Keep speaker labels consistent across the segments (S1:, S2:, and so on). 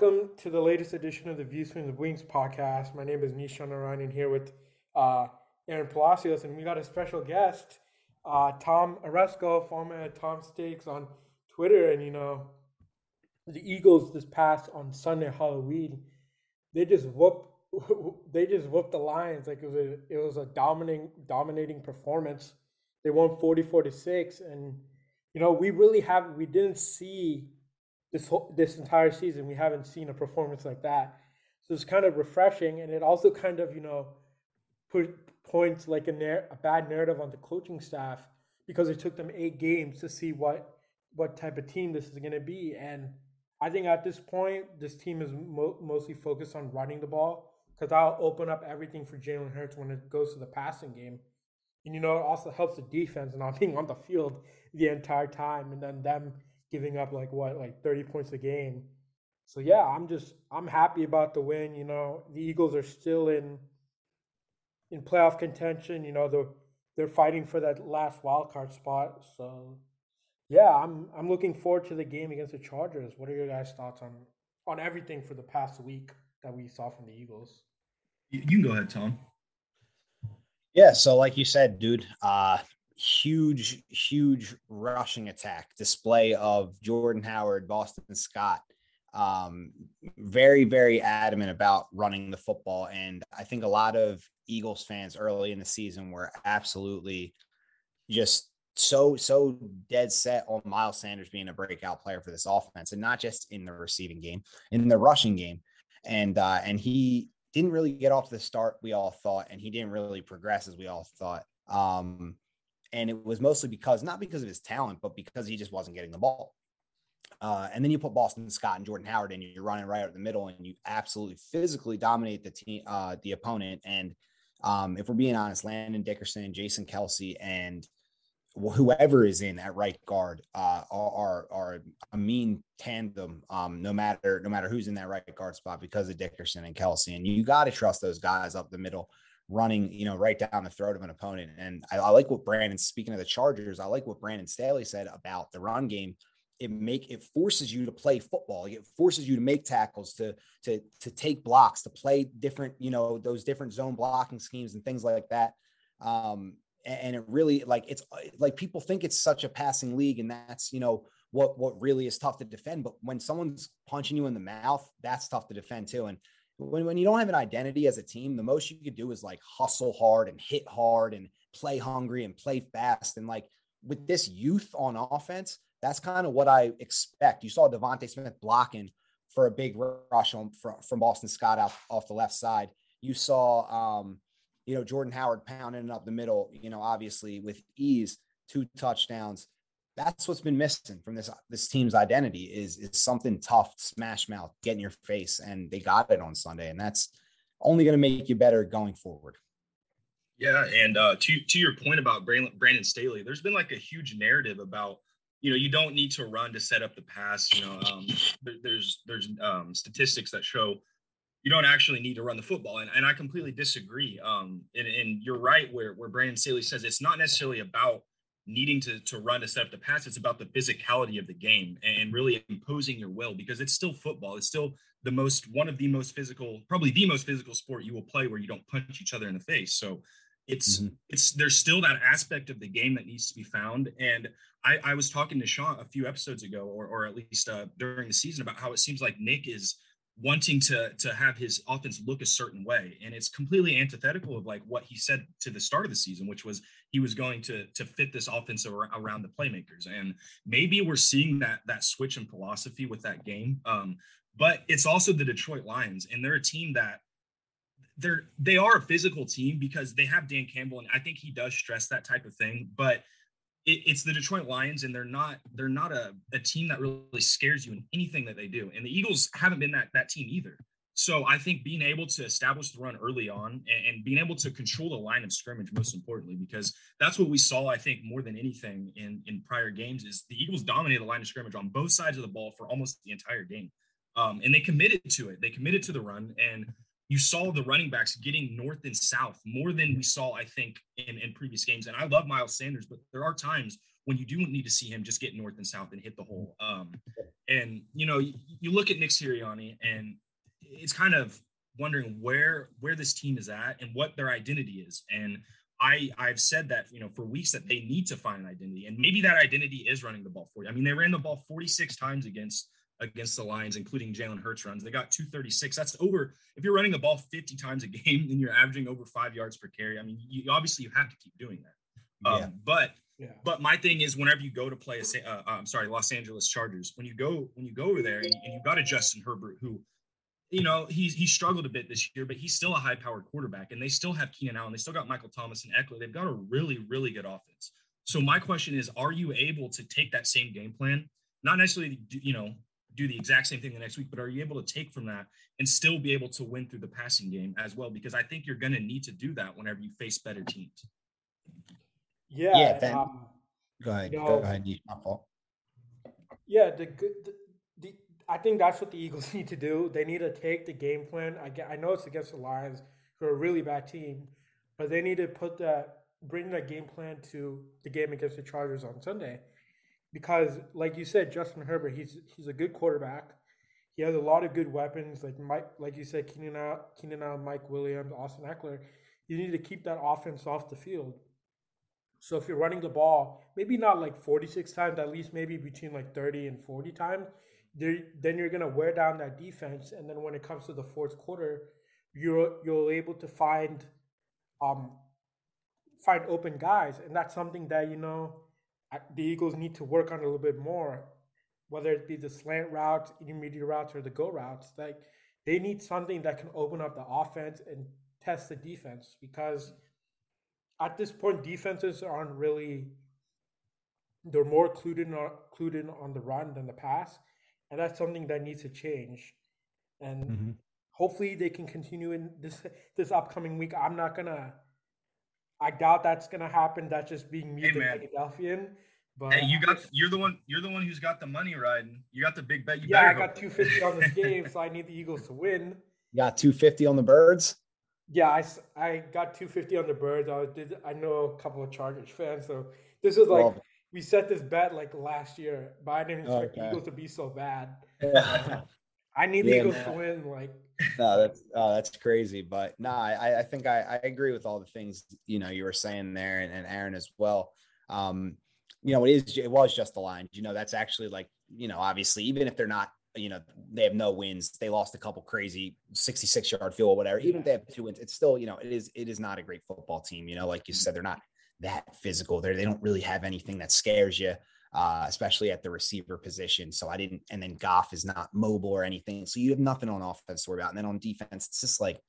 S1: welcome to the latest edition of the Views from the Wings podcast. My name is Nishan Narayanan here with uh, Aaron Palacios, and we got a special guest, uh, Tom Aresco, former Tom Steaks on Twitter. And, you know, the Eagles this past on Sunday, Halloween, they just whooped. They just whooped the Lions like it was a, it was a dominating dominating performance. They won forty four to six, and you know we really have we didn't see this whole this entire season we haven't seen a performance like that. So it's kind of refreshing, and it also kind of you know put points like a, a bad narrative on the coaching staff because it took them eight games to see what what type of team this is going to be. And I think at this point, this team is mo- mostly focused on running the ball because I'll open up everything for Jalen Hurts when it goes to the passing game. And you know, it also helps the defense not being on the field the entire time, and then them giving up like what, like 30 points a game. So yeah, I'm just I'm happy about the win. You know, the Eagles are still in in playoff contention. You know, they're they're fighting for that last wild card spot. So yeah, I'm I'm looking forward to the game against the Chargers. What are your guys' thoughts on on everything for the past week that we saw from the Eagles?
S2: You can go ahead, Tom.
S3: Yeah, so like you said, dude, uh huge, huge rushing attack display of Jordan Howard, Boston Scott. Um, very, very adamant about running the football. And I think a lot of Eagles fans early in the season were absolutely just so, so dead set on Miles Sanders being a breakout player for this offense and not just in the receiving game, in the rushing game. And, uh, and he didn't really get off the start we all thought, and he didn't really progress as we all thought. Um, and it was mostly because not because of his talent, but because he just wasn't getting the ball. Uh, and then you put Boston Scott and Jordan Howard, and you're running right out the middle, and you absolutely physically dominate the team, uh, the opponent. And um, if we're being honest, Landon Dickerson, Jason Kelce, and whoever is in at right guard uh, are, are a mean tandem. Um, no matter no matter who's in that right guard spot because of Dickerson and Kelce, and you got to trust those guys up the middle running, you know, right down the throat of an opponent. And I, I, like what Brandon, speaking of the Chargers, I like what Brandon Staley said about the run game. It make it forces you to play football. It forces you to make tackles, to to to take blocks, to play different, you know, those different zone blocking schemes and things like that. Um, and it really like it's like people think it's such a passing league, and that's you know what what really is tough to defend. But when someone's punching you in the mouth, that's tough to defend too. And when, when you don't have an identity as a team, the most you could do is like hustle hard and hit hard and play hungry and play fast. And like with this youth on offense, that's kind of what I expect. You saw DeVonta Smith blocking for a big rush on, from, from Boston Scott out off the left side. You saw, um, you know, Jordan Howard pounding up the middle, you know, obviously with ease, two touchdowns that's what's been missing from this this team's identity is is something tough, smash mouth, get in your face, and they got it on Sunday, and that's only going to make you better going forward.
S2: Yeah, and uh, to to your point about Brandon Staley, there's been like a huge narrative about you know you don't need to run to set up the pass. You know, um, there's there's um, statistics that show you don't actually need to run the football, and, and I completely disagree. Um, and, and you're right where where Brandon Staley says it's not necessarily about needing to, to run to set up the pass. It's about the physicality of the game and really imposing your will because it's still football. It's still the most, one of the most physical, probably the most physical sport you will play where you don't punch each other in the face. So it's, mm-hmm. it's, there's still that aspect of the game that needs to be found. And I, I was talking to Sean a few episodes ago, or, or at least uh, during the season about how it seems like Nick is, wanting to to have his offense look a certain way. And it's completely antithetical of like what he said to the start of the season which was he was going to to fit this offense around the playmakers. And maybe we're seeing that that switch in philosophy with that game. Um but it's also the Detroit Lions and they're a team that they're they are a physical team because they have Dan Campbell and I think he does stress that type of thing. But it, it's the Detroit Lions, and they're not they're not a, a team that really scares you in anything that they do. And the Eagles haven't been that that team either. So I think being able to establish the run early on and, and, being able to control the line of scrimmage, most importantly, because that's what we saw, I think, more than anything in, in prior games, is the Eagles dominated the line of scrimmage on both sides of the ball for almost the entire game. Um, and they committed to it. They committed to the run. And you saw the running backs getting north and south more than we saw, I think, in, in previous games. And I love Miles Sanders, but there are times when you do need to see him just get north and south and hit the hole. Um, and you know, you, you look at Nick Sirianni, and it's kind of wondering where where this team is at and what their identity is. And I I've said that you know for weeks that they need to find an identity, and maybe that identity is running the ball for you. I mean, they ran the ball 46 times against against the Lions, including Jalen Hurts runs. They got 236. That's over. If you're running the ball 50 times a game then you're averaging over five yards per carry, I mean, you, obviously you have to keep doing that. Um, yeah. But yeah. but my thing is, whenever you go to play a, uh, I'm sorry, Los Angeles Chargers, when you go when you go over there and, and you've got a Justin Herbert who you know, he's he struggled a bit this year, but he's still a high powered quarterback. And they still have Keenan Allen. They still got Michael Thomas and Ekeler. They've got a really, really good offense. So my question is, are you able to take that same game plan? Not necessarily, you know, do the exact same thing the next week, but are you able to take from that and still be able to win through the passing game as well? Because I think you're going to need to do that whenever you face better teams.
S1: Yeah.
S3: Yeah. Ben, um, go ahead. You know, go ahead. My fault.
S1: Yeah. The good, the, the, I think that's what the Eagles need to do. They need to take the game plan. I get, I know it's against the Lions, who are a really bad team, but they need to put that bring that game plan to the game against the Chargers on Sunday, because like you said, Justin Herbert, he's he's a good quarterback. He has a lot of good weapons, like Mike, like you said, Keenan Keenan Allen, Mike Williams, Austin Ekeler. You need to keep that offense off the field. So if you're running the ball, maybe not like 46 times, at least maybe between like 30 and 40 times, then you're gonna wear down that defense, and then when it comes to the fourth quarter, you're you're able to find um find open guys, and that's something that you know the Eagles need to work on a little bit more, whether it be the slant routes, intermediate routes, or the go routes. Like they need something that can open up the offense and test the defense because at this point defenses aren't really they're more clued in on, clued in on the run than the pass and that's something that needs to change. And mm-hmm. hopefully they can continue in this this upcoming week. I'm not gonna. I doubt that's gonna happen. That's just being me, hey, the Philadelphian.
S2: But hey, you got you're the one you're the one who's got the money riding. You got the big bet. You
S1: yeah, I got 250 on this game, so I need the Eagles to win.
S3: You got 250 on the birds.
S1: Yeah, I, I got 250 on the birds. I did. I know a couple of Chargers fans, so this is like well, we set this bet like last year, but I didn't expect okay. Eagles to be so bad. Yeah. I need yeah, Eagles man. to win. Like,
S3: no, that's oh, that's crazy. But no, I, I think I, I agree with all the things you know you were saying there, and, and Aaron as well. Um, you know, it is it was just the line. You know, that's actually like you know, obviously, even if they're not, you know, they have no wins. They lost a couple crazy 66 yard field, or whatever. Even if they have two wins, it's still, you know, it is it is not a great football team. You know, like you said, they're not that physical. They they don't really have anything that scares you, uh, especially at the receiver position. So I didn't. And then Goff is not mobile or anything. So you have nothing on offense to worry about. And then on defense, it's just like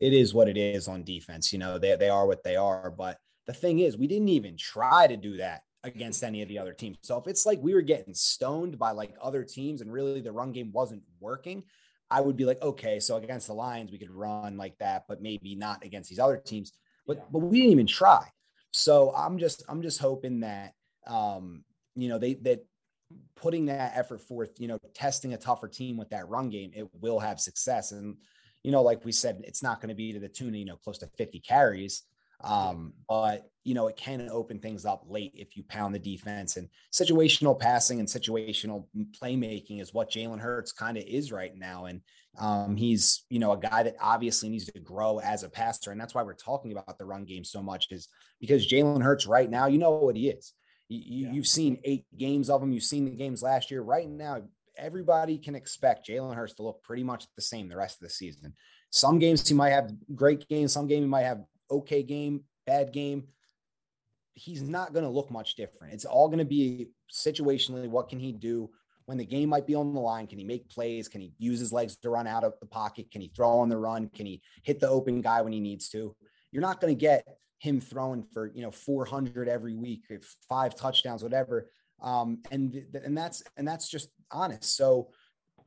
S3: it is what it is on defense. You know, they they are what they are. But the thing is, we didn't even try to do that against any of the other teams. So if it's like we were getting stoned by like other teams and really the run game wasn't working, I would be like, okay, so against the Lions we could run like that, but maybe not against these other teams. But but we didn't even try. So I'm just I'm just hoping that um, you know they that putting that effort forth, you know, testing a tougher team with that run game, it will have success. And you know, like we said, it's not going to be to the tune of you know close to 50 carries. Um, but you know, it can open things up late if you pound the defense and situational passing and situational playmaking is what Jalen Hurts kind of is right now. And um, he's, you know, a guy that obviously needs to grow as a passer. And that's why we're talking about the run game so much is because Jalen Hurts right now, you know what he is. You, have seen eight games of him. You've seen the games last year. Right now, everybody can expect Jalen Hurts to look pretty much the same the rest of the season. Some games he might have great games. Some game he might have okay game, bad game. He's not going to look much different. It's all going to be situationally what can he do when the game might be on the line? Can he make plays? Can he use his legs to run out of the pocket? Can he throw on the run? Can he hit the open guy when he needs to? You're not going to get him throwing for you know 400 every week, five touchdowns, whatever. Um, and and that's and that's just honest. So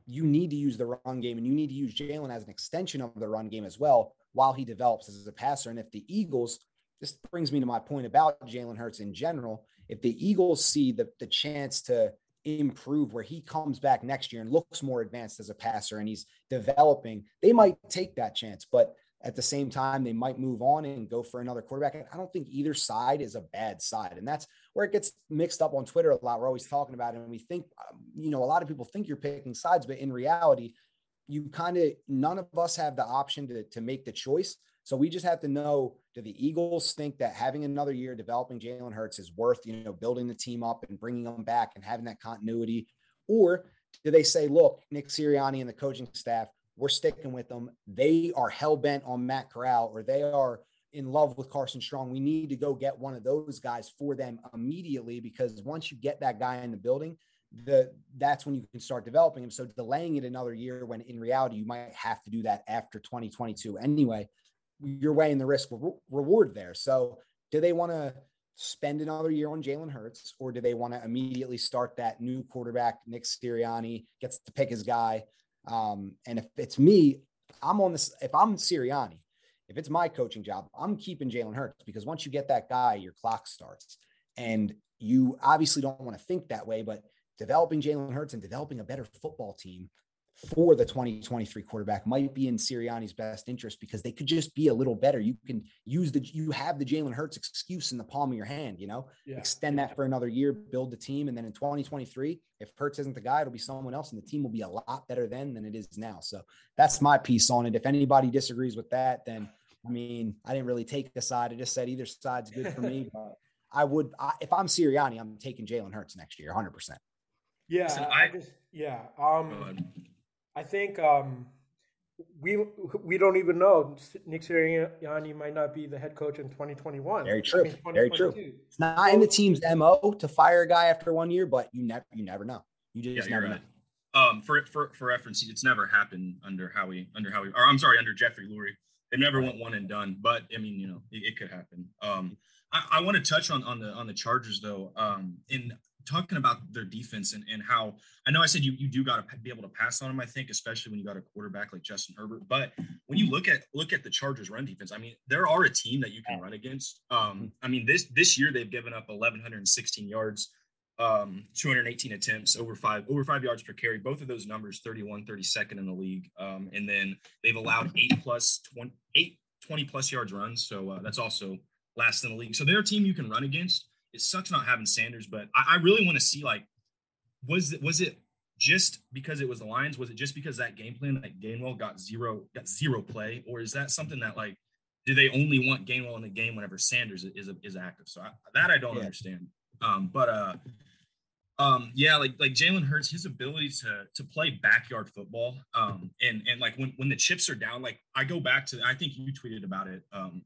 S3: you need to use the run game, and you need to use Jalen as an extension of the run game as well while he develops as a passer. And if the Eagles, this brings me to my point about Jalen Hurts in general. If the Eagles see the, the chance to improve where he comes back next year and looks more advanced as a passer and he's developing, they might take that chance. But at the same time, they might move on and go for another quarterback. And I don't think either side is a bad side. And that's where it gets mixed up on Twitter a lot. We're always talking about it. And we think, um, you know, a lot of people think you're picking sides, but in reality, you kind of, none of us have the option to, to make the choice. So we just have to know do the Eagles think that having another year developing Jalen Hurts is worth, you know, building the team up and bringing them back and having that continuity? Or do they say, look, Nick Sirianni and the coaching staff, we're sticking with them. They are hell bent on Matt Corral or they are in love with Carson Strong. We need to go get one of those guys for them immediately because once you get that guy in the building, the that's when you can start developing him. So delaying it another year when in reality you might have to do that after 2022 anyway. You're weighing the risk re- reward there. So do they want to spend another year on Jalen Hurts, or do they want to immediately start that new quarterback? Nick Sirianni gets to pick his guy. Um, and if it's me, I'm on this. If I'm Sirianni, if it's my coaching job, I'm keeping Jalen Hurts because once you get that guy, your clock starts. And you obviously don't want to think that way, but developing Jalen Hurts and developing a better football team for the 2023 quarterback might be in Sirianni's best interest because they could just be a little better. You can use the you have the Jalen Hurts excuse in the palm of your hand, you know, yeah. extend that for another year, build the team, and then in 2023, if Hurts isn't the guy, it'll be someone else, and the team will be a lot better then than it is now. So that's my piece on it. If anybody disagrees with that, then I mean, I didn't really take a side. I just said either side's good for me, but I would I, if I'm Sirianni, I'm taking Jalen Hurts next year, 100. percent
S1: Yeah, I, I just yeah. Um, I think um, we we don't even know. Nick Sirianni might not be the head coach in 2021.
S3: Very true. I mean, Very true. It's not in the team's mo to fire a guy after one year, but you never you never know. You just yeah, never right.
S2: know. Um, for for for reference, it's never happened under Howie under Howie or I'm sorry under Jeffrey Lurie. They never went one and done, but I mean, you know, it, it could happen. Um, I, I want to touch on on the on the Chargers though. Um, in talking about their defense and, and how I know I said you you do got to be able to pass on them. I think, especially when you got a quarterback like Justin Herbert. But when you look at look at the Chargers' run defense, I mean, there are a team that you can run against. Um, I mean, this this year they've given up 1,116 yards, um, 218 attempts, over five over five yards per carry. Both of those numbers, 31, 32nd in the league. Um, and then they've allowed eight plus 20, eight 20 plus yards runs. So uh, that's also last in the league. So they're a team you can run against it sucks not having Sanders, but I, I really want to see like was it was it just because it was the Lions? Was it just because that game plan that Gainwell got zero got zero play, or is that something that like do they only want Gainwell in the game whenever Sanders is is active? So I, that I don't yeah. understand. Um, but uh, um, yeah, like like Jalen Hurts, his ability to to play backyard football, um, and and like when when the chips are down, like I go back to I think you tweeted about it. Um,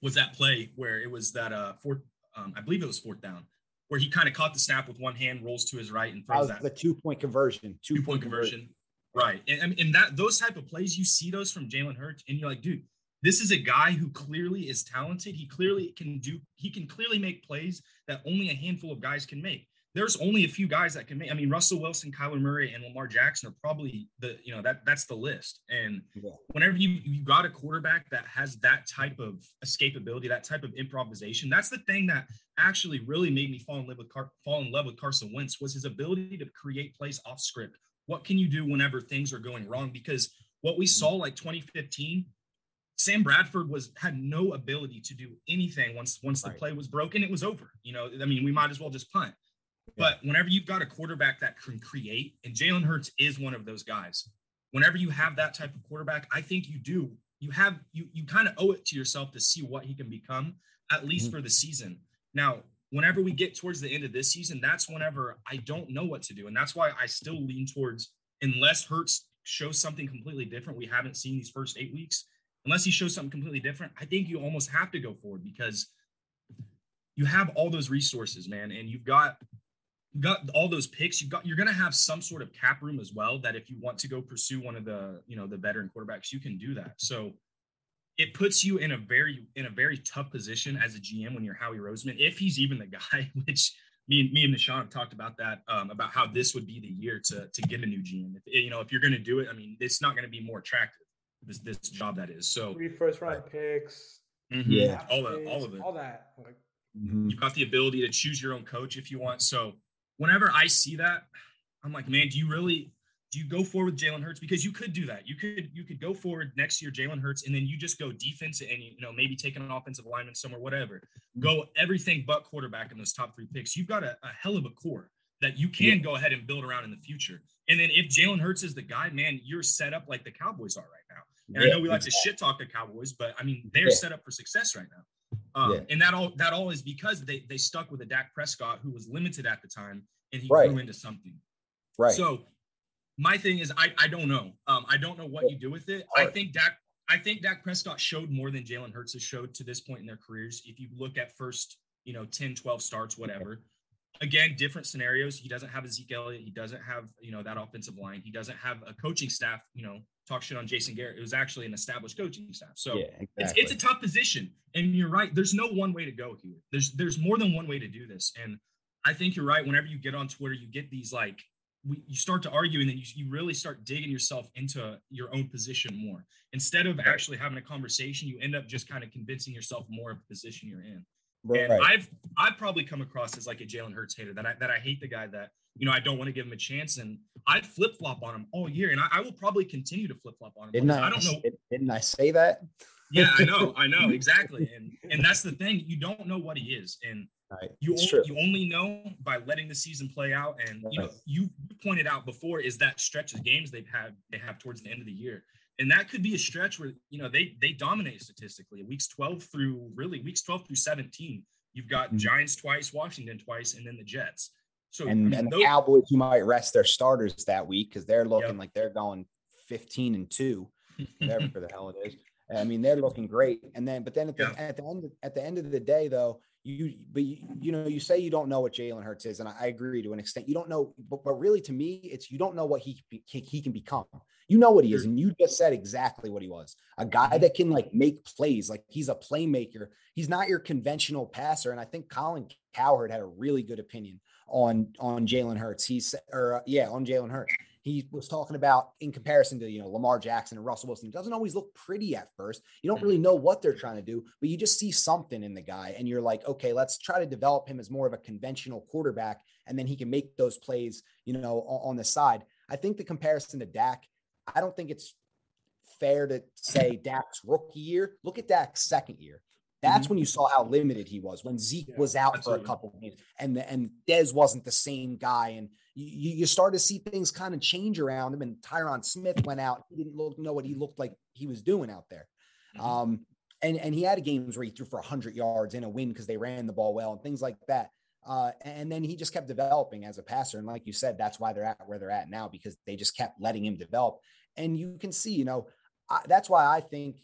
S2: was that play where it was that uh fourth um, I believe it was fourth down, where he kind of caught the snap with one hand, rolls to his right, and throws that.
S3: The two point conversion.
S2: Two, two point, conversion. conversion. Right. And, and that those type of plays, you see those from Jalen Hurts, and you're like, dude, this is a guy who clearly is talented. He clearly can do, he can clearly make plays that only a handful of guys can make there's only a few guys that can make. I mean, Russell Wilson, Kyler Murray, and Lamar Jackson are probably the you know that that's the list. And yeah. whenever you you got a quarterback that has that type of escapability, that type of improvisation, that's the thing that actually really made me fall in love with Car- fall in love with Carson Wentz was his ability to create plays off script. What can you do whenever things are going wrong? Because what we mm-hmm. saw like 2015 Sam Bradford was had no ability to do anything once once the play was broken. It was over. You know, I mean, we might as well just punt. But whenever you've got a quarterback that can create, and Jalen Hurts is one of those guys, whenever you have that type of quarterback, I think you do. You have you you kind of owe it to yourself to see what he can become, at least mm-hmm. for the season. Now, whenever we get towards the end of this season, that's whenever I don't know what to do. And that's why I still lean towards unless Hurts shows something completely different. We haven't seen these first eight weeks. Unless he shows something completely different, I think you almost have to go forward because you have all those resources, man, and you've got got all those picks you got you're going to have some sort of cap room as well that if you want to go pursue one of the you know the veteran quarterbacks you can do that. So it puts you in a very in a very tough position as a gm when you're howie roseman if he's even the guy which me and me and Nishan have talked about that um, about how this would be the year to to get a new gm if you know if you're going to do it i mean it's not going to be more attractive this this job that is. So
S1: three first round picks.
S2: Mm-hmm. yeah. All of all of it. All that like, mm-hmm. you've got the ability to choose your own coach if you want. So whenever I see that, I'm like, man, do you really do you go forward with Jalen Hurts? Because you could do that. You could you could go forward next year, Jalen Hurts, and then you just go defense and you know maybe take an offensive lineman somewhere, whatever. Go everything but quarterback in those top three picks. You've got a, a hell of a core that you can yeah. go ahead and build around in the future. And then if Jalen Hurts is the guy, man, you're set up like the Cowboys are right now. And yeah, I know we like exactly. to shit talk the Cowboys, but I mean they're yeah. set up for success right now. Um, and that all that all is because they they stuck with a Dak Prescott who was limited at the time and he right. grew into something.
S3: Right.
S2: So my thing is I I don't know. Um, I don't know what you do with it. I think Dak I think Dak Prescott showed more than Jalen Hurts has showed to this point in their careers. If you look at first, you know, 10, 12 starts, whatever. Again, different scenarios. He doesn't have a Zeke Elliott. He doesn't have, you know, that offensive line. He doesn't have a coaching staff, you know, talk shit on Jason Garrett. It was actually an established coaching staff. So yeah, exactly. it's, it's a tough position. And you're right. There's no one way to go here. There's there's more than one way to do this. And I think you're right. Whenever you get on Twitter, you get these like we, you start to argue and then you, you really start digging yourself into your own position more instead of actually having a conversation you end up just kind of convincing yourself more of the position you're in right. and i've i've probably come across as like a jalen hurts hater that i that i hate the guy that you know i don't want to give him a chance. And i flip-flop on him all year and i, I will probably continue to flip-flop on him.
S3: Didn't I, I don't know didn't i say that?
S2: Yeah i know i know exactly. And and that's the thing you don't know what he is. And Right. You only, you only know by letting the season play out, and right. you know you pointed out before is that stretch of games they've had they have towards the end of the year, and that could be a stretch where you know they they dominate statistically. Weeks twelve through really weeks twelve through seventeen, you've got mm-hmm. Giants twice, Washington twice, and then the Jets.
S3: So and, I mean, and those, the Cowboys who might rest their starters that week because they're looking yep. like they're going fifteen and two, whatever the hell it is. I mean, they're looking great. And then, but then at the, yeah. at the end, at the end of the day, though, you, but you, you know, you say you don't know what Jalen Hurts is, and I, I, agree to an extent. You don't know, but, but really, to me, it's you don't know what he he, he can become. You know what he is, and you just said exactly what he was. A guy mm-hmm. that can like make plays, like he's a playmaker. He's not your conventional passer. And I think Colin Cowherd had a really good opinion on on Jalen Hurts. He's or uh, yeah, on Jalen Hurts he was talking about in comparison to you know Lamar Jackson and Russell Wilson. It doesn't always look pretty at first. You don't really mm-hmm. know what they're trying to do, but you just see something in the guy, and you're like, okay, let's try to develop him as more of a conventional quarterback, and then he can make those plays, you know, on the side. I think the comparison to Dak, I don't think it's fair to say Dak's rookie year. Look at Dak's second year. That's mm-hmm. when you saw how limited he was when Zeke yeah, was out absolutely. for a couple of games and and Dez wasn't the same guy. And you, you start to see things kind of change around him. And Tyron Smith went out. He didn't look, know what he looked like he was doing out there. Mm-hmm. Um, and, and he had games where he threw for 100 yards in a win because they ran the ball well and things like that. Uh, and then he just kept developing as a passer. And like you said, that's why they're at where they're at now because they just kept letting him develop. And you can see, you know, I, that's why I think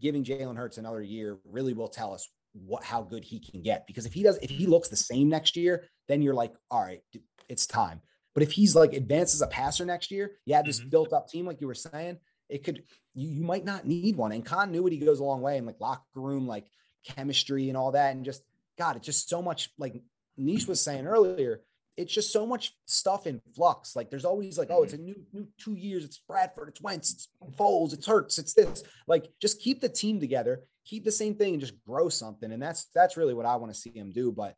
S3: giving Jalen Hurts another year really will tell us what how good he can get. Because if he does, if he looks the same next year, then you're like, all right, it's time. But if he's like advanced as a passer next year, yeah, this mm-hmm. built up team, like you were saying, it could you, you might not need one. And continuity goes a long way and like locker room, like chemistry and all that. And just God, it's just so much like Nish was saying earlier, it's just so much stuff in flux. Like there's always like, oh, it's a mm-hmm. new new two years. It's Bradford, it's Wentz, it's Foles, it's Hurts, it's this. Like just keep the team together, keep the same thing, and just grow something. And that's that's really what I want to see him do. But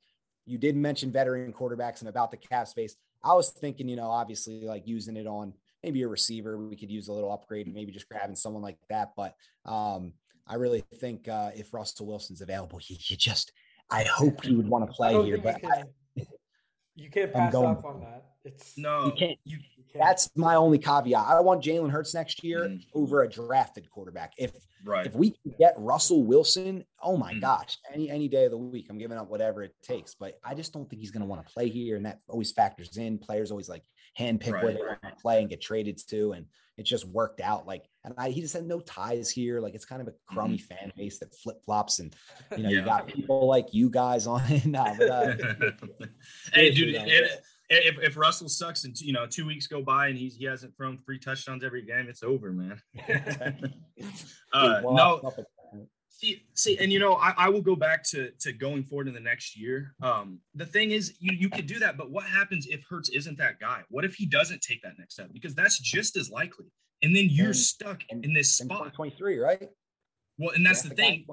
S3: you did mention veteran quarterbacks and about the cap space. I was thinking, you know, obviously like using it on maybe a receiver. We could use a little upgrade, maybe just grabbing someone like that. But um, I really think uh, if Russell Wilson's available, you, you just I hope he would want to play here. But I,
S1: you can't pass going, up on that. It's
S2: no,
S3: you can't. You, you can't. That's my only caveat. I want Jalen Hurts next year mm. over a drafted quarterback. If right. if we can get Russell Wilson, oh my mm. gosh, any any day of the week, I'm giving up whatever it takes. But I just don't think he's going to want to play here, and that always factors in. Players always like handpick right, where they right. want to play and get traded to, and it just worked out. Like, and I, he just had no ties here. Like, it's kind of a crummy mm-hmm. fan base that flip flops, and you know, yeah. you got people like you guys on it. now. but, uh,
S2: hey, dude, it, if, if Russell sucks and you know two weeks go by and he's he hasn't thrown three touchdowns every game, it's over, man. uh, no, see, see, and you know, I, I will go back to to going forward in the next year. Um, the thing is, you you could do that, but what happens if Hurts isn't that guy? What if he doesn't take that next step? Because that's just as likely. And then you're and, stuck in this spot.
S3: 23, right?
S2: Well, and that's the thing.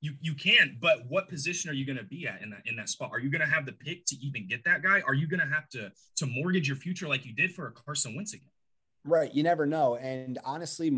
S2: You you can, but what position are you going to be at in that in that spot? Are you going to have the pick to even get that guy? Are you going to have to to mortgage your future like you did for a Carson Wentz again?
S3: Right. You never know. And honestly,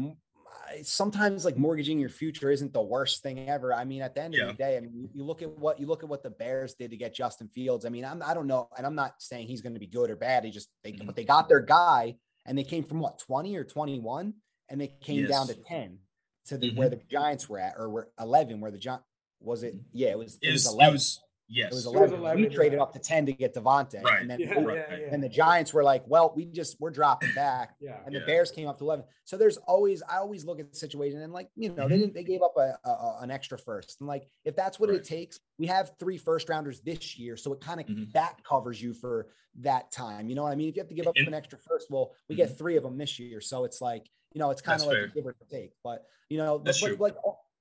S3: sometimes like mortgaging your future isn't the worst thing ever. I mean, at the end yeah. of the day, I mean, you, look at what you look at what the Bears did to get Justin Fields. I mean, I'm, I don't know, and I'm not saying he's going to be good or bad. He just they mm-hmm. but they got their guy, and they came from what 20 or 21, and they came yes. down to 10 to the mm-hmm. where the Giants were at, or were 11 where the Giant was it? Yeah, it was. It, it was 11. It was,
S2: Yes,
S3: it was 11. It was 11 we traded up to 10 to get DeVonta.
S2: Right.
S3: And then,
S2: yeah,
S3: yeah, yeah. and the Giants were like, well, we just, we're dropping back.
S1: yeah.
S3: And the Bears came up to 11. So there's always, I always look at the situation and like, you know, mm-hmm. they didn't, they gave up a, a, an extra first. And like, if that's what right. it takes, we have three first rounders this year. So it kind of, mm-hmm. that covers you for that time. You know what I mean? If you have to give up and, an extra first, well, we mm-hmm. get three of them this year. So it's like, you know, it's kind of like fair. a give or take, but you know,
S2: that's
S3: but, like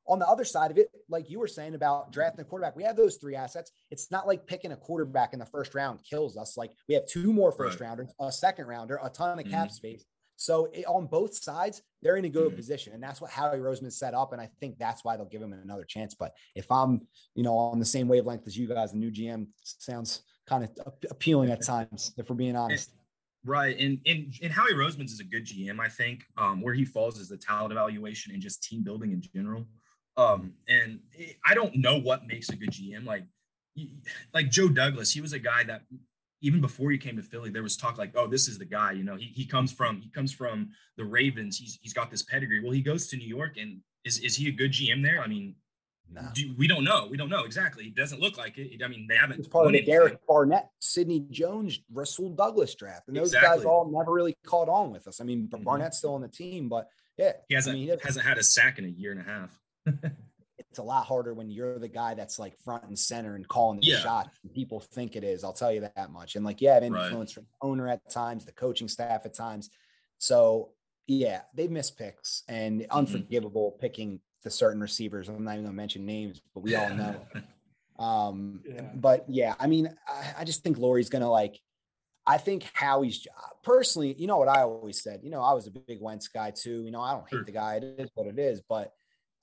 S3: on the other side of it, like you were saying about drafting a quarterback, we have those three assets. It's not like picking a quarterback in the first round kills us. Like we have two more first right. rounders, a second rounder, a ton of cap mm-hmm. space. So it, on both sides, they're in a good mm-hmm. position, and that's what Howie Roseman set up. And I think that's why they'll give him another chance. But if I'm, you know, on the same wavelength as you guys, the new GM sounds kind of appealing at times, if we're being honest.
S2: Right. And, and and Howie Roseman's is a good GM, I think. Um, where he falls is the talent evaluation and just team building in general. Um, and I don't know what makes a good GM. Like, like Joe Douglas, he was a guy that even before he came to Philly, there was talk like, oh, this is the guy. You know, he, he comes from he comes from the Ravens. He's he's got this pedigree. Well, he goes to New York, and is is he a good GM there? I mean, no. do, we don't know. We don't know exactly. It doesn't look like it. I mean, they haven't.
S3: It's part of the Derek Barnett, Sidney Jones, Rasul Douglas draft, and those exactly. guys all never really caught on with us. I mean, mm-hmm. Barnett's still on the team, but yeah,
S2: he hasn't
S3: I mean,
S2: he hasn't had a sack in a year and a half.
S3: It's a lot harder when you're the guy that's like front and center and calling the yeah. shot. People think it is. I'll tell you that much. And like, yeah, I've influence right. from the owner at times, the coaching staff at times. So yeah, they miss picks and mm-hmm. unforgivable picking the certain receivers. I'm not even gonna mention names, but we all know. um, yeah. but yeah, I mean, I, I just think Lurie's gonna like. I think Howie's personally, you know what I always said. You know, I was a big Wentz guy too. You know, I don't hate the guy. It is what it is, but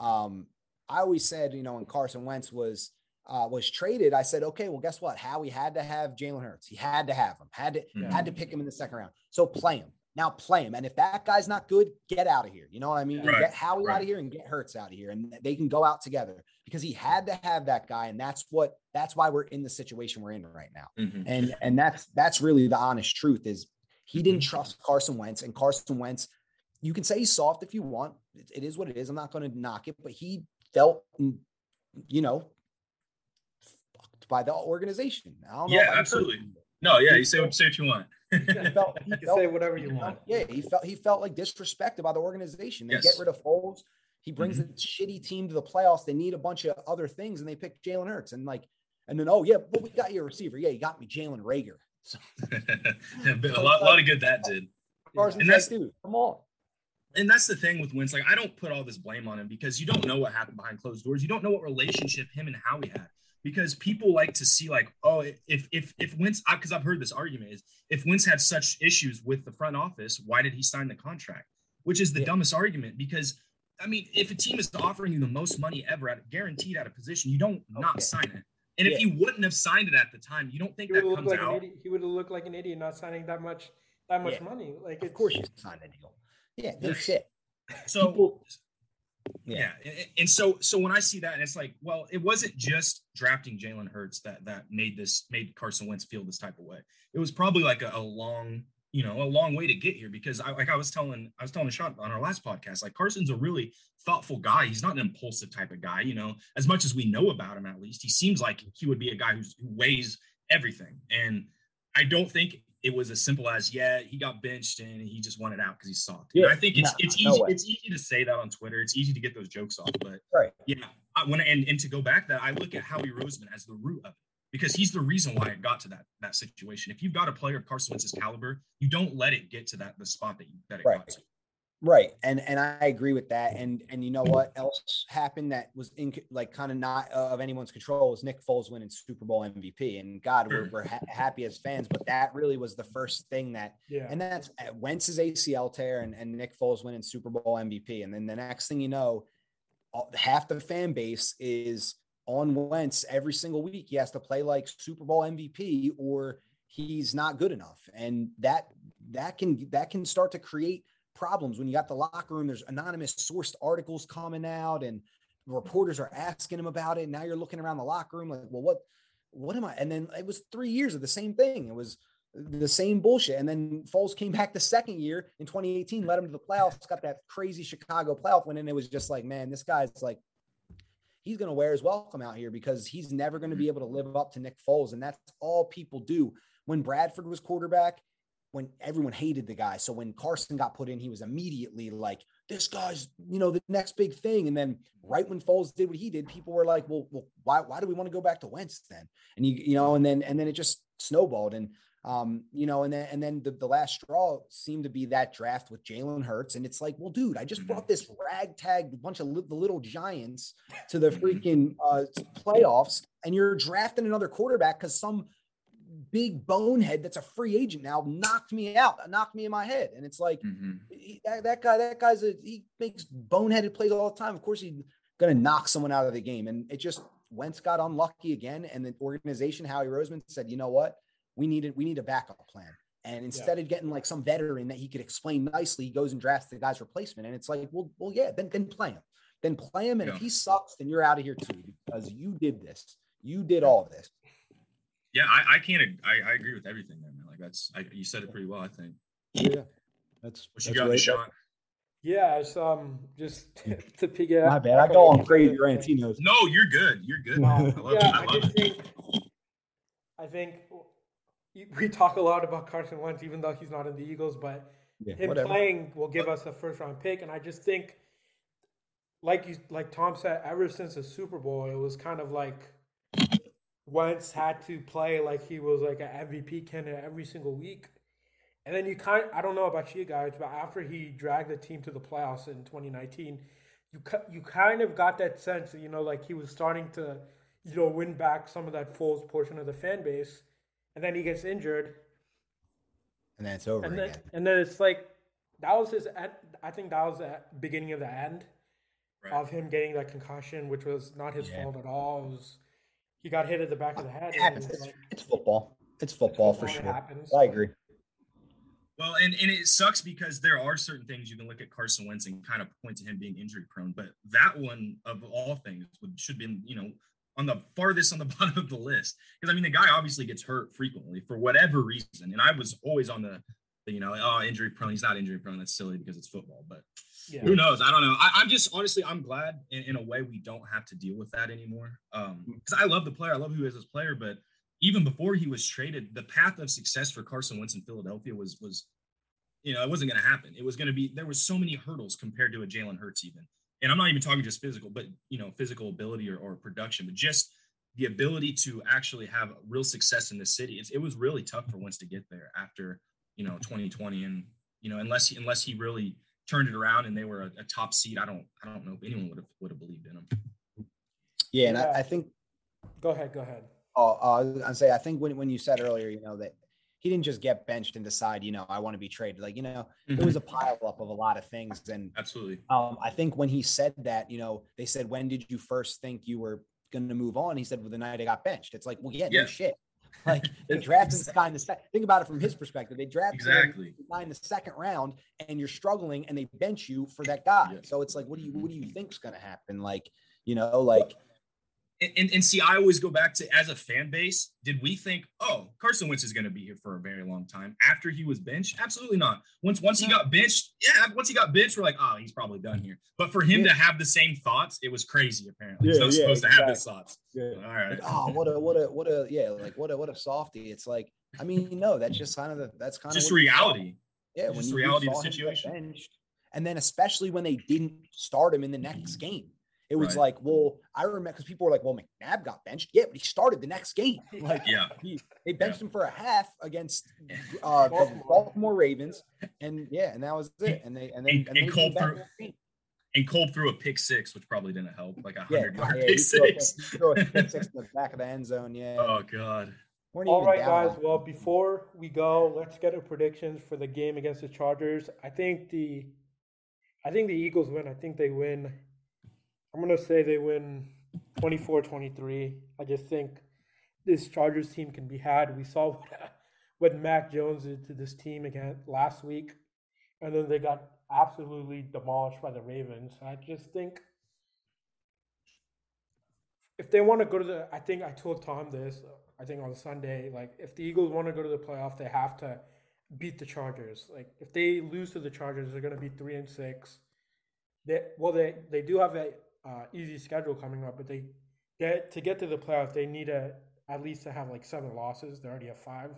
S3: um, I always said, you know, when Carson Wentz was uh, was traded, I said, okay, well, guess what? Howie had to have Jalen Hurts. He had to have him. Had to yeah. had to pick him in the second round. So play him now. Play him, and if that guy's not good, get out of here. You know what I mean? Right. Get Howie right. out of here and get Hurts out of here, and they can go out together because he had to have that guy, and that's what that's why we're in the situation we're in right now. Mm-hmm. And and that's that's really the honest truth is he didn't mm-hmm. trust Carson Wentz, and Carson Wentz. You can say he's soft if you want. it, it is what it is. I'm not going to knock it, but he felt, you know, fucked by the organization.
S2: yeah, absolutely. No, yeah, you say what, say what you want.
S1: he felt, he felt, say whatever you want.
S3: Yeah, he felt he felt like disrespected by the organization. They yes. get rid of Foles. He brings mm-hmm. a shitty team to the playoffs. They need a bunch of other things, and they pick Jalen Hurts. And like, and then oh yeah, but we got your receiver. Yeah, you got me Jalen Reagor. So,
S2: a lot, lot of good that did.
S3: and that's, dude, come on
S2: and that's the thing with Wentz. Like, I don't put all this blame on him because you don't know what happened behind closed doors. You don't know what relationship him and Howie had. Because people like to see, like, oh, if if if Wentz, because I've heard this argument is if Wentz had such issues with the front office, why did he sign the contract? Which is the yeah. dumbest argument because I mean, if a team is offering you the most money ever at guaranteed at a position, you don't okay. not sign it. And yeah. if he wouldn't have signed it at the time, you don't think he that comes
S1: like
S2: out.
S1: He would have looked like an idiot not signing that much that much yeah. money. Like,
S3: of course, you signed the deal. Yeah, no yes. shit.
S2: So, People, yeah. yeah. And so, so when I see that, and it's like, well, it wasn't just drafting Jalen Hurts that that made this made Carson Wentz feel this type of way. It was probably like a, a long, you know, a long way to get here because I like I was telling I was telling Sean on our last podcast, like Carson's a really thoughtful guy. He's not an impulsive type of guy, you know, as much as we know about him, at least he seems like he would be a guy who's, who weighs everything. And I don't think it was as simple as yeah, he got benched and he just wanted out because he sucked. Yeah, I think it's no, it's easy no it's easy to say that on Twitter. It's easy to get those jokes off, but
S3: right.
S2: yeah, I want to and, and to go back that I look at Howie Roseman as the root of it because he's the reason why it got to that that situation. If you've got a player of Carson Wentz's caliber, you don't let it get to that the spot that you that it right. got to.
S3: Right. And and I agree with that. And and you know what else happened that was in like kind of not uh, of anyone's control was Nick Foles winning Super Bowl MVP. And God, we're, we're ha- happy as fans, but that really was the first thing that
S1: yeah.
S3: and that's uh, Wentz's ACL tear and, and Nick Foles winning Super Bowl MVP. And then the next thing you know, all, half the fan base is on Wentz every single week. He has to play like Super Bowl MVP or he's not good enough. And that that can that can start to create problems when you got the locker room. There's anonymous sourced articles coming out, and reporters are asking him about it. And now you're looking around the locker room like, well, what, what am I? And then it was three years of the same thing. It was the same bullshit. And then Foles came back the second year in 2018, led him to the playoffs, got that crazy Chicago playoff win, and it was just like, man, this guy's like he's going to wear his welcome out here because he's never going to be able to live up to Nick Foles. And that's all people do. When Bradford was quarterback, when everyone hated the guy. So when Carson got put in, he was immediately like, this guy's, you know, the next big thing. And then right when Foles did what he did, people were like, well, well why, why do we want to go back to Wentz then? And you, you know, and then, and then it just snowballed. And um, you know, and then and then the, the last straw seemed to be that draft with Jalen Hurts. And it's like, well, dude, I just mm-hmm. brought this ragtag bunch of li- the little giants to the freaking uh, playoffs, and you're drafting another quarterback because some big bonehead that's a free agent now knocked me out, knocked me in my head. And it's like mm-hmm. he, that, that, guy, that guy's a he makes boneheaded plays all the time. Of course, he's gonna knock someone out of the game. And it just Wentz got unlucky again. And the organization, Howie Roseman said, you know what? we needed we need a backup plan. And instead yeah. of getting like some veteran that he could explain nicely, he goes and drafts the guy's replacement. And it's like, well, well, yeah, then then play him. Then play him. And yeah. if he sucks, then you're out of here too, because you did this. You did all this.
S2: Yeah, I, I can't I, I agree with everything there, man. Like that's I, you said it pretty well, I think.
S3: Yeah. That's
S2: what you got right shot.
S1: Yeah, it's um just to pick up.
S3: My bad. I go on crazy rants. He knows.
S2: No, you're good. You're good. No.
S1: I yeah, I, I just think I think we talk a lot about Carson Wentz, even though he's not in the Eagles, but yeah, him whatever. playing will give us a first round pick. And I just think, like you, like Tom said, ever since the Super Bowl, it was kind of like Wentz had to play like he was like an MVP candidate every single week. And then you kind, I don't know about you guys, but after he dragged the team to the playoffs in 2019, you you kind of got that sense that you know like he was starting to you know win back some of that Foles portion of the fan base and then he gets injured,
S3: and then it's over
S1: and then,
S3: again.
S1: And then it's like that was his. I think that was the beginning of the end right. of him getting that concussion, which was not his yeah. fault at all. It was he got hit at the back of the head.
S3: It happens. It's, like, it's, football. It's football, it's football for sure. Happens. I agree.
S2: Well, and, and it sucks because there are certain things you can look at Carson Wentz and kind of point to him being injury prone, but that one of all things would should be you know on the farthest on the bottom of the list because I mean the guy obviously gets hurt frequently for whatever reason, and I was always on the, the you know oh injury prone. He's not injury prone. That's silly because it's football, but yeah. who knows? I don't know. I, am just honestly I'm glad in, in, a way we don't have to deal with that anymore. Um, because I love the player. I love who he is as a player, but even before he was traded, the path of success for Carson Wentz in Philadelphia was was you know, it wasn't going to happen. It was going to be there was so many hurdles compared to a Jalen Hurts even and I'm not even talking just physical, but you know, physical ability or, or production, but just the ability to actually have real success in the city. It's, it was really tough for Wentz to get there after you know 2020, and you know, unless he, unless he really turned it around and they were a, a top seed, I don't I don't know if anyone would have would have believed in him.
S3: Yeah, and yeah. I, I, think.
S1: Go ahead. Go ahead.
S3: Oh, uh, I'd say I think when when you said earlier, you know that he didn't just get benched and decide, you know, I want to be traded. Like, you know, mm-hmm. it was a pile up of a lot of things. And
S2: absolutely.
S3: Um, I think when he said that, you know, they said, when did you first think you were going to move on? He said, well, the night I got benched. It's like, well, yeah, yeah. no shit. Like they drafted the guy in the second. Think about it from his perspective. They drafted
S2: exactly
S3: guy in the second round, and you're struggling, and they bench you for that guy. Yeah. So it's like, what do you what do you mm-hmm. think's going to happen? Like, you know, like
S2: and, and, see, I always go back to as a fan base, did we think, oh, Carson Wentz is going to be here for a very long time after he was benched? Absolutely not. Once once he got benched, yeah, once he got benched, we're like, oh, he's probably done here. But for him yeah. to have the same thoughts, it was crazy. Apparently, yeah, he's not yeah, supposed exactly. to have those thoughts.
S3: Yeah. All right. Like, oh, what a what a what a yeah, like what a what a softy. It's like, I mean, no, that's just kind of the that's kind of
S2: just
S3: of
S2: reality.
S3: Yeah,
S2: just when reality of the situation.
S3: Benched, and then especially when they didn't start him in the next game. It was right. like, well, I remember because people were like, well, McNabb got benched. Yeah, but he started the next game. Like,
S2: yeah,
S3: he, they benched yeah. him for a half against uh, the Baltimore Ravens, and yeah, and that was it. And they and then
S2: and, and, and Kolb threw and Kolb threw a pick six, which probably didn't help, like a hundred
S3: yeah,
S2: yard
S3: yeah,
S2: pick six.
S3: Threw a, threw a pick six in the back of the end zone. Yeah.
S2: Oh God.
S1: All right, guys. Well, before we go, let's get our predictions for the game against the Chargers. I think the, I think the Eagles win. I think they win I'm going to say they win 24 23. I just think this Chargers team can be had. We saw what, what Mac Jones did to this team again last week. And then they got absolutely demolished by the Ravens. I just think if they want to go to the, I think I told Tom this. I think on Sunday, like if the Eagles want to go to the playoff, they have to beat the Chargers. Like if they lose to the Chargers, they're going to be three and six. They well, they they do have a uh, easy schedule coming up, but they get to get to the playoffs. they need to at least to have like seven losses. They already have five,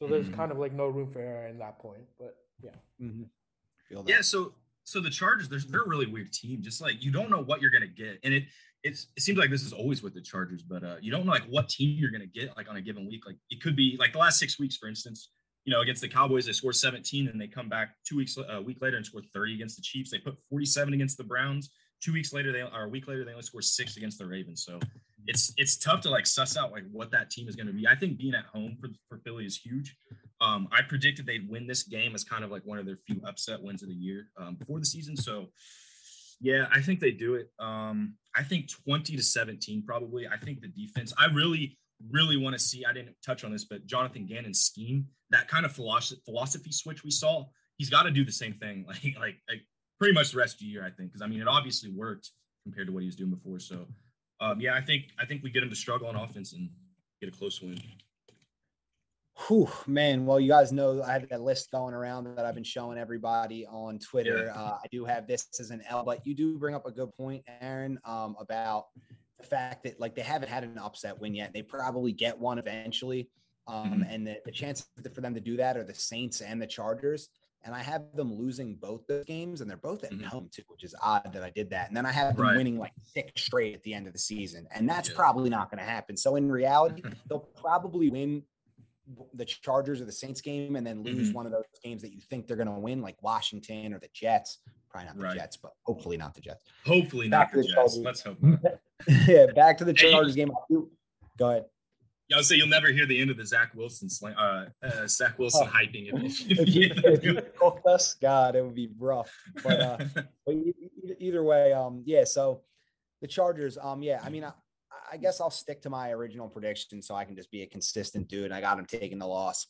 S1: so there's mm-hmm. kind of like no room for error in that point. But yeah,
S2: mm-hmm. yeah. So so the Chargers, they're they're a really weird team. Just like you don't know what you're gonna get, and it it's, it seems like this is always with the Chargers, but uh, you don't know like what team you're gonna get like on a given week. Like it could be like the last six weeks, for instance. You know, against the Cowboys, they score 17, and they come back two weeks a week later and score 30 against the Chiefs. They put 47 against the Browns. Two weeks later, they or a week later, they only score six against the Ravens. So it's it's tough to like suss out like what that team is going to be. I think being at home for, for Philly is huge. Um, I predicted they'd win this game as kind of like one of their few upset wins of the year um, before the season. So yeah, I think they do it. Um, I think 20 to 17 probably. I think the defense. I really really want to see. I didn't touch on this, but Jonathan Gannon's scheme, that kind of philosophy switch we saw. He's got to do the same thing, like like pretty much the rest of the year. I think because I mean it obviously worked compared to what he was doing before. So um, yeah, I think I think we get him to struggle on offense and get a close win.
S3: Whew, man. Well, you guys know I have that list going around that I've been showing everybody on Twitter. Yeah. Uh, I do have this as an L, but you do bring up a good point, Aaron, um, about the fact that like they haven't had an upset win yet. They probably get one eventually. Um, mm-hmm. And the, the chances for them to do that are the Saints and the Chargers and I have them losing both those games, and they're both at mm-hmm. home too, which is odd that I did that. And then I have them right. winning like six straight at the end of the season, and that's yeah. probably not going to happen. So in reality, they'll probably win the Chargers or the Saints game, and then lose mm-hmm. one of those games that you think they're going to win, like Washington or the Jets. Probably not the right. Jets, but hopefully not the Jets.
S2: Hopefully back not the, the Jets. Chargers. Let's hope.
S3: yeah, back to the Chargers game. Go ahead.
S2: Yeah, I'll say you'll never hear the end of the Zach Wilson slang, uh, uh, Zach Wilson oh. hyping if, if, if, you, if you
S3: cooked us. God, it would be rough. But, uh, but either way, um, yeah. So the Chargers, um, yeah. I mean, I, I guess I'll stick to my original prediction so I can just be a consistent dude. I got him taking the loss.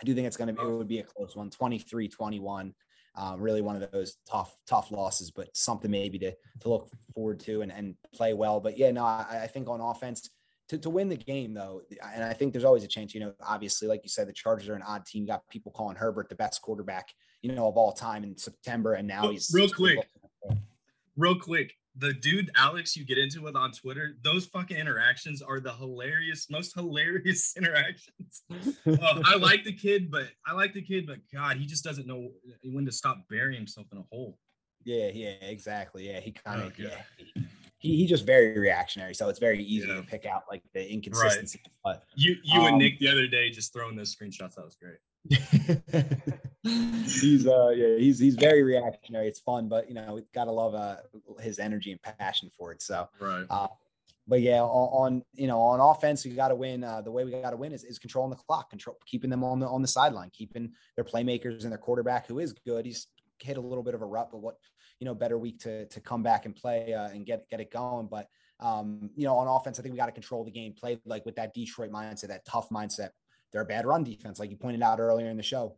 S3: I do think it's going to be, it would be a close one, 23 21. Um, really one of those tough, tough losses, but something maybe to, to look forward to and, and play well. But yeah, no, I, I think on offense, to, to win the game though and i think there's always a chance you know obviously like you said the chargers are an odd team. You got people calling herbert the best quarterback you know of all time in september and now he's
S2: real quick. real quick the dude alex you get into with on twitter those fucking interactions are the hilarious most hilarious interactions. Uh, i like the kid but i like the kid but god he just doesn't know when to stop burying himself in a hole.
S3: Yeah yeah exactly. Yeah he kind of oh, yeah he, he just very reactionary, so it's very easy yeah. to pick out like the inconsistency. Right. But
S2: you you um, and Nick the other day just throwing those screenshots, that was great.
S3: he's uh yeah he's he's very reactionary. It's fun, but you know we gotta love uh his energy and passion for it. So
S2: right. Uh,
S3: but yeah, on, on, you know on offense, we got to win. Uh, the way we got to win is, is controlling the clock, control keeping them on the on the sideline, keeping their playmakers and their quarterback who is good. He's hit a little bit of a rut, but what you know better week to to come back and play uh, and get get it going. But um, you know, on offense, I think we got to control the game, play like with that Detroit mindset, that tough mindset. They're a bad run defense, like you pointed out earlier in the show.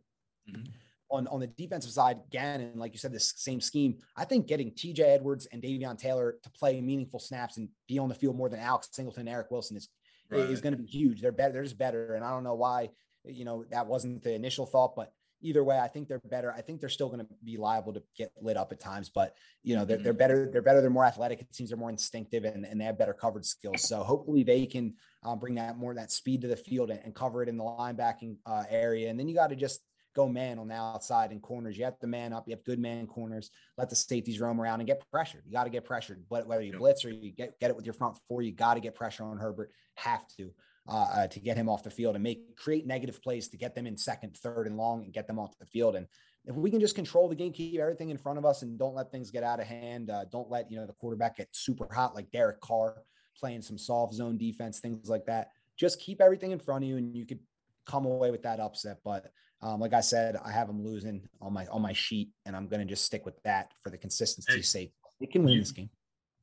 S3: Mm-hmm. On, on the defensive side, Gannon, like you said, this same scheme. I think getting TJ Edwards and Davion Taylor to play meaningful snaps and be on the field more than Alex Singleton and Eric Wilson is right. is going to be huge. They're better. They're just better. And I don't know why, you know, that wasn't the initial thought, but either way, I think they're better. I think they're still going to be liable to get lit up at times, but you know, they're, they're mm-hmm. better. They're better. They're more athletic. It seems they're more instinctive and, and they have better coverage skills. So hopefully they can um, bring that more that speed to the field and, and cover it in the linebacking uh, area. And then you got to just go man on the outside and corners. You have to man up. You have good man corners. Let the safeties roam around and get pressured. You got to get pressured. But whether you blitz or you get, get it with your front four, you got to get pressure on Herbert. Have to uh, uh, to get him off the field and make create negative plays to get them in second, third, and long and get them off the field. And if we can just control the game, keep everything in front of us, and don't let things get out of hand, uh, don't let you know the quarterback get super hot like Derek Carr playing some soft zone defense, things like that. Just keep everything in front of you, and you could come away with that upset. But um, like I said, I have them losing on my on my sheet, and I'm going to just stick with that for the consistency's hey, sake. They can win
S2: you,
S3: this game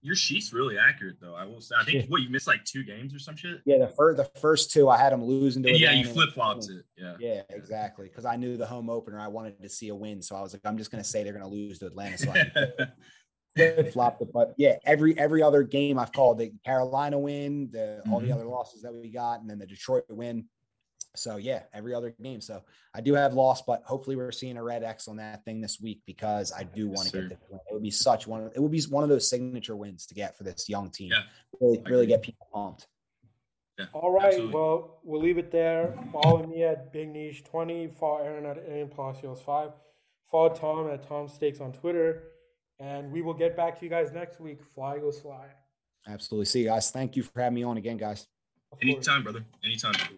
S2: your sheet's really accurate though. I will say. I think yeah. what you missed like two games or some shit.
S3: Yeah, the first the first two I had them losing to.
S2: Yeah, you flip flopped it. Yeah.
S3: Yeah, exactly. Because I knew the home opener, I wanted to see a win, so I was like, I'm just gonna say they're gonna lose to Atlanta. So flip flopped it. But yeah, every every other game I've called the Carolina win, the mm-hmm. all the mm-hmm. other losses that we got, and then the Detroit win. So yeah, every other game. So I do have lost, but hopefully we're seeing a red X on that thing this week because I do want to get this win. It would be such one. It would be one of those signature wins to get for this young team. Yeah, really, really get people pumped.
S1: Yeah, All right. Absolutely. Well, we'll leave it there. Follow me at Big Niche twenty. Follow Aaron at Aaron Palacios five. Follow Tom at Tom Stakes on Twitter, and we will get back to you guys next week. Fly go fly.
S3: Absolutely. See you guys. Thank you for having me on again, guys.
S2: Anytime, brother. Anytime. Brother.